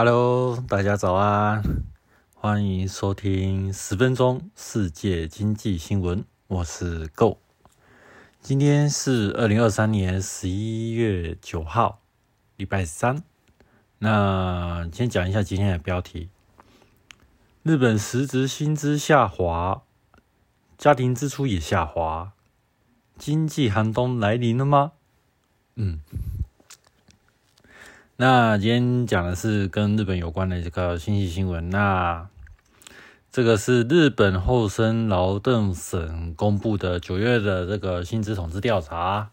Hello，大家早安，欢迎收听十分钟世界经济新闻，我是 Go。今天是二零二三年十一月九号，礼拜三。那先讲一下今天的标题：日本实质薪资下滑，家庭支出也下滑，经济寒冬来临了吗？嗯。那今天讲的是跟日本有关的这个信息新闻。那这个是日本厚生劳动省公布的九月的这个薪资统计调查。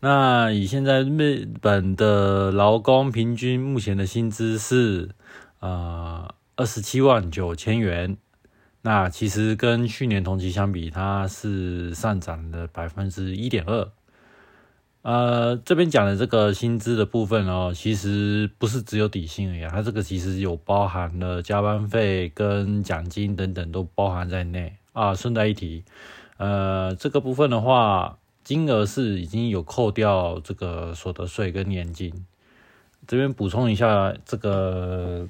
那以现在日本的劳工平均目前的薪资是呃二十七万九千元。那其实跟去年同期相比，它是上涨了百分之一点二。呃，这边讲的这个薪资的部分哦，其实不是只有底薪而已，它这个其实有包含了加班费跟奖金等等都包含在内啊。顺带一提，呃，这个部分的话，金额是已经有扣掉这个所得税跟年金。这边补充一下这个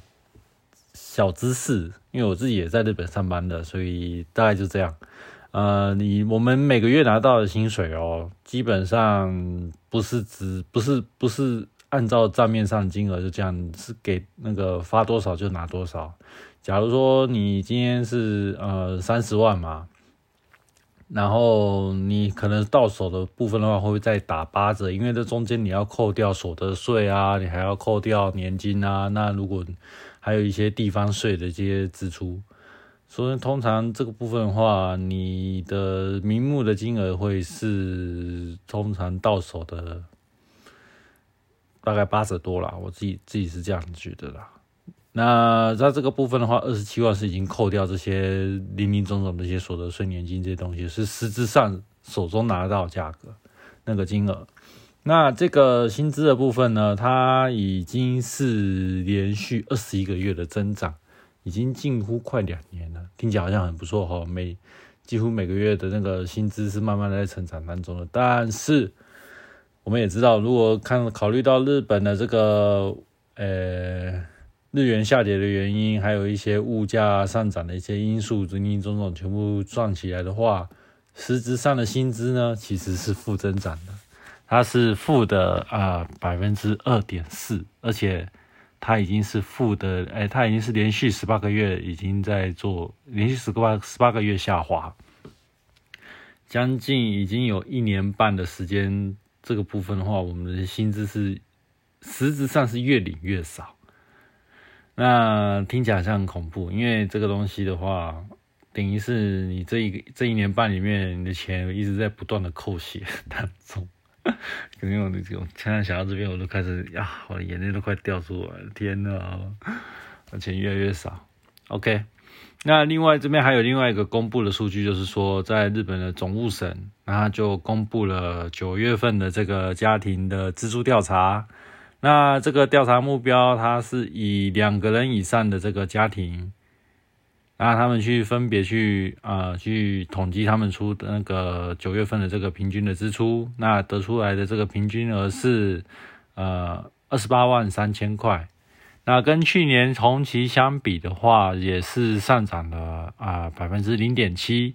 小知识，因为我自己也在日本上班的，所以大概就这样。呃，你我们每个月拿到的薪水哦，基本上不是只不是不是按照账面上金额就这样，是给那个发多少就拿多少。假如说你今天是呃三十万嘛，然后你可能到手的部分的话，会再打八折，因为这中间你要扣掉所得税啊，你还要扣掉年金啊，那如果还有一些地方税的这些支出。所以通常这个部分的话，你的名目的金额会是通常到手的大概八折多啦，我自己自己是这样觉得啦。那在这个部分的话，二十七万是已经扣掉这些零零总总这些所得税、年金这些东西，是实质上手中拿到价格那个金额。那这个薪资的部分呢，它已经是连续二十一个月的增长。已经近乎快两年了，听起来好像很不错哈。每几乎每个月的那个薪资是慢慢的在成长当中的。但是我们也知道，如果看考虑到日本的这个呃日元下跌的原因，还有一些物价上涨的一些因素，种种种种全部算起来的话，实质上的薪资呢其实是负增长的，它是负的啊百分之二点四，而且。它已经是负的，哎，它已经是连续十八个月已经在做，连续十个八十八个月下滑，将近已经有一年半的时间。这个部分的话，我们的薪资是实质上是越领越少。那听起来像很恐怖，因为这个东西的话，等于是你这一个这一年半里面，你的钱一直在不断的扣血 当中。可能我那种，现在想到这边，我都开始呀，我的眼泪都快掉出来了。天哪，钱越来越少。OK，那另外这边还有另外一个公布的数据，就是说在日本的总务省，然后就公布了九月份的这个家庭的支出调查。那这个调查目标，它是以两个人以上的这个家庭。然后他们去分别去啊去统计他们出的那个九月份的这个平均的支出，那得出来的这个平均额是呃二十八万三千块，那跟去年同期相比的话，也是上涨了啊百分之零点七，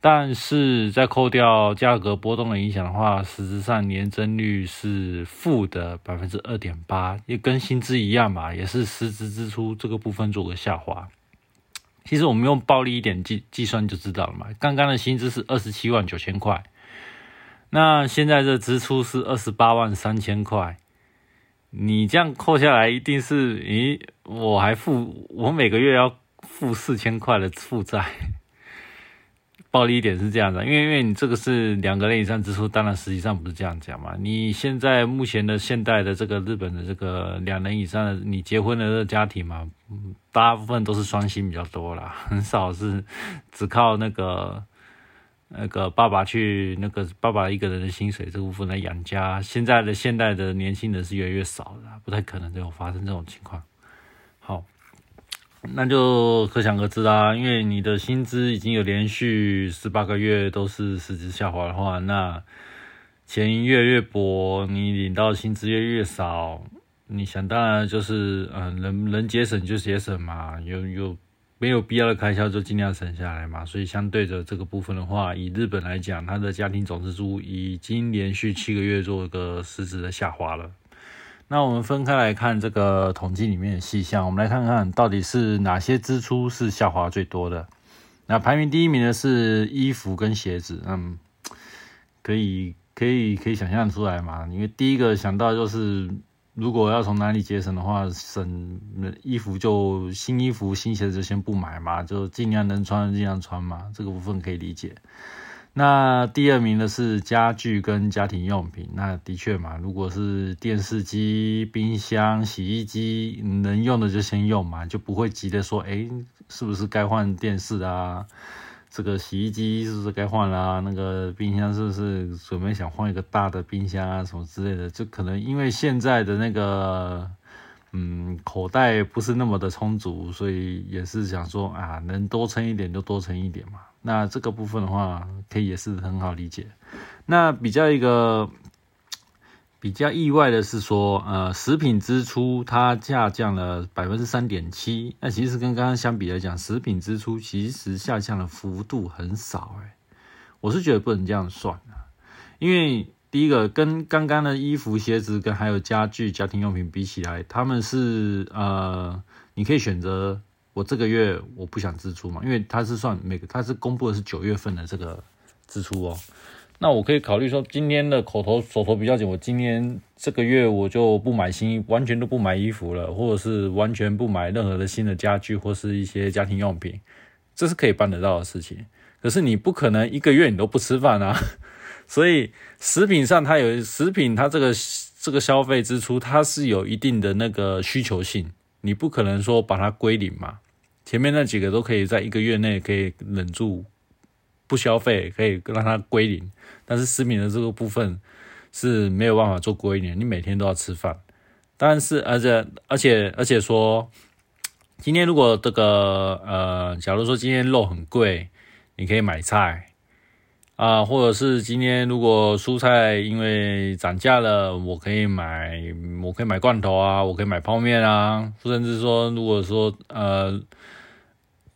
但是在扣掉价格波动的影响的话，实质上年增率是负的百分之二点八，也跟薪资一样嘛，也是实质支出这个部分做个下滑。其实我们用暴力一点计计算就知道了嘛。刚刚的薪资是二十七万九千块，那现在的支出是二十八万三千块。你这样扣下来，一定是，咦，我还付，我每个月要付四千块的负债。暴力一点是这样的，因为因为你这个是两个人以上支出，当然实际上不是这样讲嘛。你现在目前的现代的这个日本的这个两人以上的你结婚的这个家庭嘛，大部分都是双薪比较多啦，很少是只靠那个那个爸爸去那个爸爸一个人的薪水这部分来养家。现在的现代的年轻人是越来越少的，不太可能这种发生这种情况。那就可想而知啦，因为你的薪资已经有连续十八个月都是实质下滑的话，那钱越越薄，你领到薪资越来越少，你想当然就是嗯，能能节省就节省嘛，有有没有必要的开销就尽量省下来嘛。所以相对着这个部分的话，以日本来讲，它的家庭总支出已经连续七个月做一个实质的下滑了。那我们分开来看这个统计里面的细项，我们来看看到底是哪些支出是下滑最多的。那排名第一名的是衣服跟鞋子，嗯，可以可以可以想象出来嘛？因为第一个想到就是，如果要从哪里节省的话，省衣服就新衣服、新鞋子就先不买嘛，就尽量能穿尽量穿嘛，这个部分可以理解。那第二名的是家具跟家庭用品，那的确嘛，如果是电视机、冰箱、洗衣机能用的就先用嘛，就不会急着说，哎，是不是该换电视啊？这个洗衣机是不是该换啦？那个冰箱是不是准备想换一个大的冰箱啊？什么之类的，就可能因为现在的那个。嗯，口袋不是那么的充足，所以也是想说啊，能多撑一点就多撑一点嘛。那这个部分的话，可以也是很好理解。那比较一个比较意外的是说，呃，食品支出它下降了百分之三点七。那其实跟刚刚相比来讲，食品支出其实下降的幅度很少。哎，我是觉得不能这样算啊，因为。第一个跟刚刚的衣服、鞋子跟还有家具、家庭用品比起来，他们是呃，你可以选择我这个月我不想支出嘛，因为它是算每个，它是公布的是九月份的这个支出哦。那我可以考虑说，今天的口头手头比较紧，我今天这个月我就不买新，完全都不买衣服了，或者是完全不买任何的新的家具或是一些家庭用品，这是可以办得到的事情。可是你不可能一个月你都不吃饭啊。所以食品上，它有食品，它这个这个消费支出，它是有一定的那个需求性，你不可能说把它归零嘛。前面那几个都可以在一个月内可以忍住不消费，可以让它归零，但是食品的这个部分是没有办法做归零，你每天都要吃饭。但是而且而且而且说，今天如果这个呃，假如说今天肉很贵，你可以买菜。啊，或者是今天如果蔬菜因为涨价了，我可以买，我可以买罐头啊，我可以买泡面啊，甚至说如果说呃，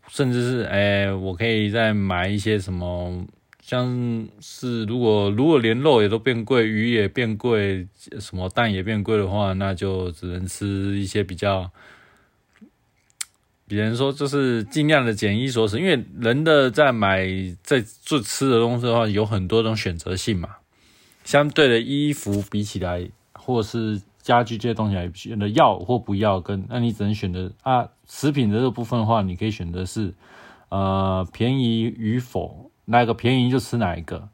甚至是哎，我可以再买一些什么，像是如果如果连肉也都变贵，鱼也变贵，什么蛋也变贵的话，那就只能吃一些比较。比人说，就是尽量的简衣所食，因为人的在买在做吃的东西的话，有很多种选择性嘛。相对的衣服比起来，或是家具这些东西来选择要或不要，跟那你只能选择啊。食品的这部分的话，你可以选择是呃便宜与否，哪个便宜就吃哪一个。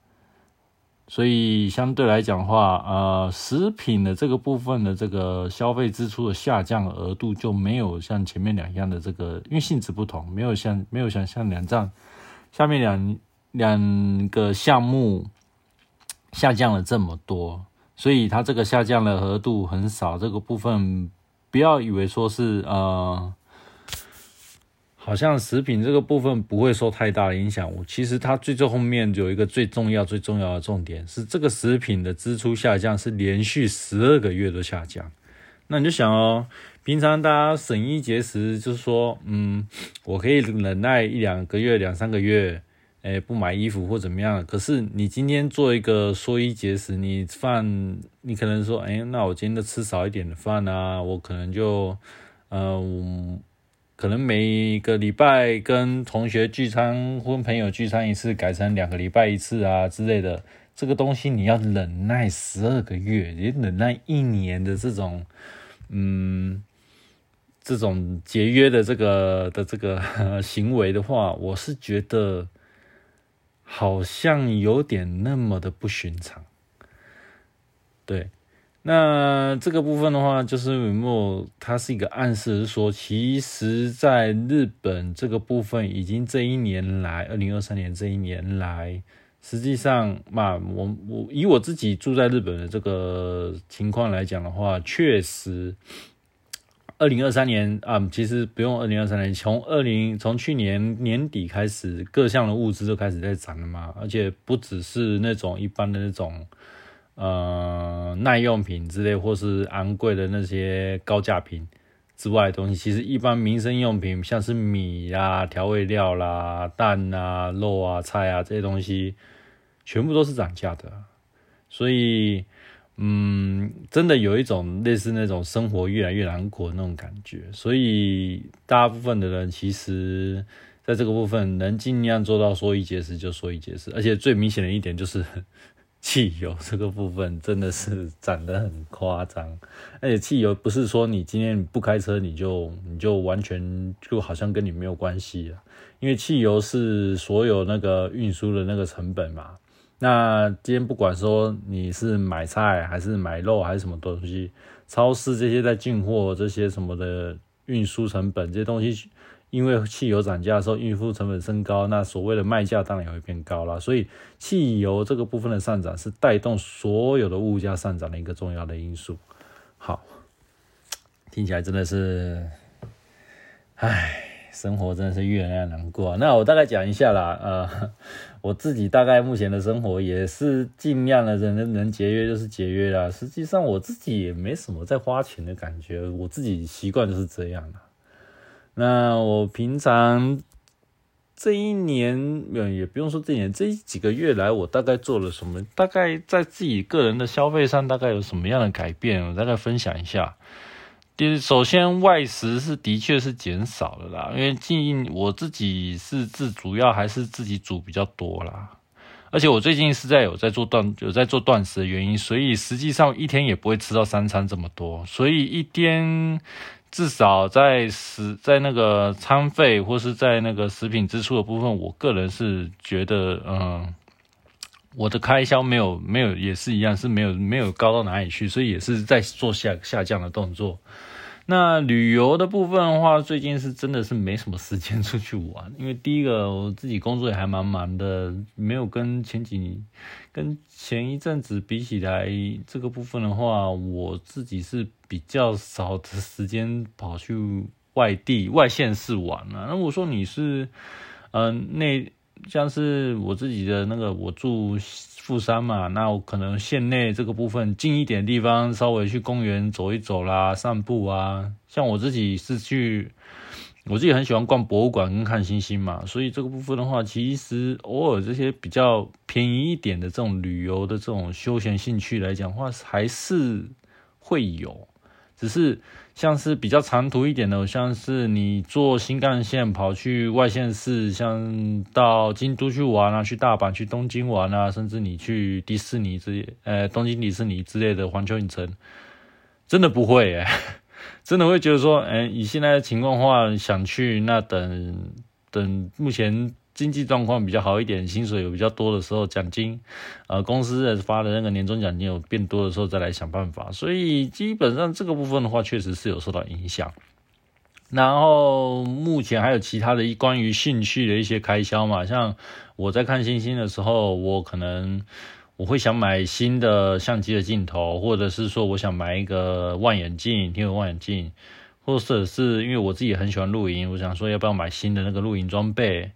所以相对来讲的话，呃，食品的这个部分的这个消费支出的下降额度就没有像前面两样的这个，因为性质不同，没有像没有像像两样下面两两个项目下降了这么多，所以它这个下降的额度很少。这个部分不要以为说是呃。好像食品这个部分不会受太大的影响。我其实它最最后面有一个最重要、最重要的重点是，这个食品的支出下降是连续十二个月都下降。那你就想哦，平常大家省衣节食，就是说，嗯，我可以忍耐一两个月、两三个月，哎，不买衣服或怎么样。可是你今天做一个缩衣节食，你饭你可能说，哎，那我今天就吃少一点的饭啊，我可能就，嗯。可能每个礼拜跟同学聚餐或朋友聚餐一次，改成两个礼拜一次啊之类的，这个东西你要忍耐十二个月，也忍耐一年的这种，嗯，这种节约的这个的这个行为的话，我是觉得好像有点那么的不寻常，对。那这个部分的话，就是有没有它是一个暗示，是说，其实在日本这个部分，已经这一年来，二零二三年这一年来，实际上嘛，我我以我自己住在日本的这个情况来讲的话，确实，二零二三年啊，其实不用二零二三年，从二零从去年年底开始，各项的物资都开始在涨了嘛，而且不只是那种一般的那种。呃耐用品之类，或是昂贵的那些高价品之外的东西，其实一般民生用品，像是米啦、调味料啦、蛋啊、肉啊、菜啊这些东西，全部都是涨价的。所以，嗯，真的有一种类似那种生活越来越难过那种感觉。所以，大部分的人其实在这个部分能尽量做到说一节食就说一节食，而且最明显的一点就是。汽油 这个部分真的是涨得很夸张，而且汽油不是说你今天不开车你就你就完全就好像跟你没有关系了，因为汽油是所有那个运输的那个成本嘛。那今天不管说你是买菜还是买肉还是什么东西，超市这些在进货这些什么的运输成本这些东西。因为汽油涨价的时候，运输成本升高，那所谓的卖价当然也会变高了。所以汽油这个部分的上涨是带动所有的物价上涨的一个重要的因素。好，听起来真的是，唉，生活真的是越来越难过。那我大概讲一下啦，呃，我自己大概目前的生活也是尽量的能能节约就是节约啦。实际上我自己也没什么在花钱的感觉，我自己习惯就是这样的。那我平常这一年，也不用说这一年，这几个月来，我大概做了什么？大概在自己个人的消费上，大概有什么样的改变？我大概分享一下。第，首先外食是的确是减少了啦，因为近我自己是自主要还是自己煮比较多啦。而且我最近是在有在做断有在做断食的原因，所以实际上一天也不会吃到三餐这么多，所以一天。至少在食在那个餐费或是在那个食品支出的部分，我个人是觉得，嗯，我的开销没有没有也是一样，是没有没有高到哪里去，所以也是在做下下降的动作。那旅游的部分的话，最近是真的是没什么时间出去玩，因为第一个我自己工作也还蛮忙的，没有跟前几跟前一阵子比起来，这个部分的话，我自己是比较少的时间跑去外地外县市玩了。那我说你是，嗯，那像是我自己的那个，我住。富山嘛，那我可能县内这个部分近一点的地方，稍微去公园走一走啦，散步啊。像我自己是去，我自己很喜欢逛博物馆跟看星星嘛，所以这个部分的话，其实偶尔这些比较便宜一点的这种旅游的这种休闲兴趣来讲话，还是会有。只是像是比较长途一点的，像是你坐新干线跑去外县市，像到京都去玩啊，去大阪、去东京玩啊，甚至你去迪士尼之呃东京迪士尼之类的环球影城，真的不会诶，真的会觉得说，哎，以现在的情况话，想去那等等目前。经济状况比较好一点，薪水有比较多的时候，奖金，呃，公司发的那个年终奖金有变多的时候，再来想办法。所以基本上这个部分的话，确实是有受到影响。然后目前还有其他的一关于兴趣的一些开销嘛，像我在看星星的时候，我可能我会想买新的相机的镜头，或者是说我想买一个望远镜，天文望远镜，或者是因为我自己很喜欢露营，我想说要不要买新的那个露营装备。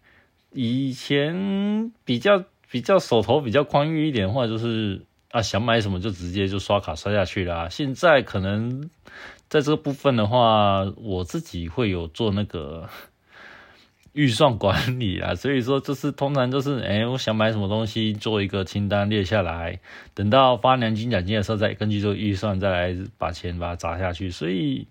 以前比较比较手头比较宽裕一点的话，就是啊想买什么就直接就刷卡刷下去啦。现在可能在这个部分的话，我自己会有做那个 预算管理啊，所以说就是通常就是 哎我想买什么东西做一个清单列下来，等到发年金奖金的时候再根据这个预算再来把钱把它砸下去，所以。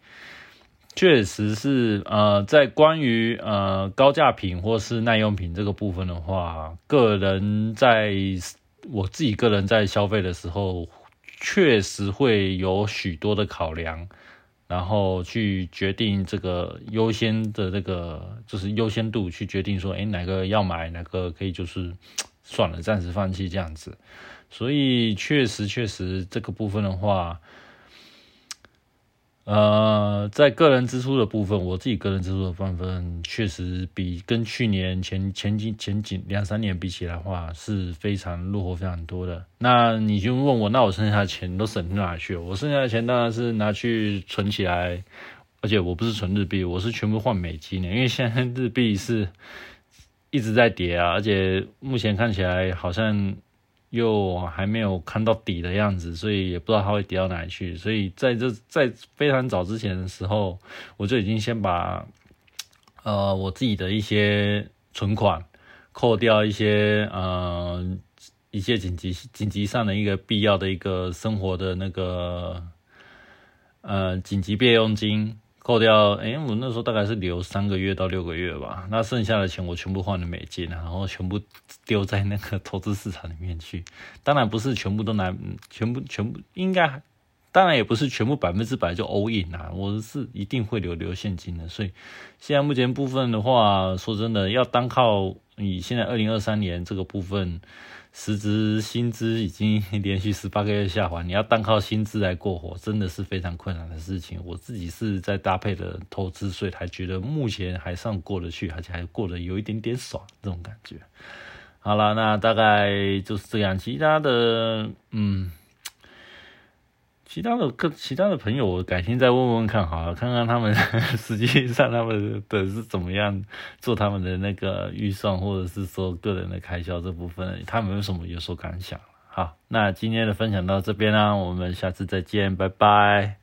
确实是，呃，在关于呃高价品或是耐用品这个部分的话，个人在我自己个人在消费的时候，确实会有许多的考量，然后去决定这个优先的这个就是优先度，去决定说，哎，哪个要买，哪个可以就是算了，暂时放弃这样子。所以确实确实这个部分的话。呃，在个人支出的部分，我自己个人支出的部分确实比跟去年前前几前几两三年比起来的话，是非常落后非常多的。那你就问我，那我剩下的钱都省哪去了？我剩下的钱当然是拿去存起来，而且我不是存日币，我是全部换美金的，因为现在日币是一直在跌啊，而且目前看起来好像又还没有看到底的样子，所以也不知道它会跌到哪里去。所以在这在非常早之前的时候，我就已经先把呃我自己的一些存款扣掉一些呃一些紧急紧急上的一个必要的一个生活的那个呃紧急备用金。扣掉，哎，我那时候大概是留三个月到六个月吧。那剩下的钱我全部换了美金，然后全部丢在那个投资市场里面去。当然不是全部都拿，全部全部应该，当然也不是全部百分之百就 all in 啊。我是一定会留留现金的。所以现在目前部分的话，说真的，要单靠你现在二零二三年这个部分。实质薪资已经连续十八个月下滑，你要单靠薪资来过活，真的是非常困难的事情。我自己是在搭配的投资税，还觉得目前还算过得去，而且还过得有一点点爽这种感觉。好了，那大概就是这样，其他的，嗯。其他的、跟其他的朋友，我改天再问问看好了，看看他们 实际上他们的是怎么样做他们的那个预算，或者是说个人的开销这部分，他们有什么有所感想？好，那今天的分享到这边啦，我们下次再见，拜拜。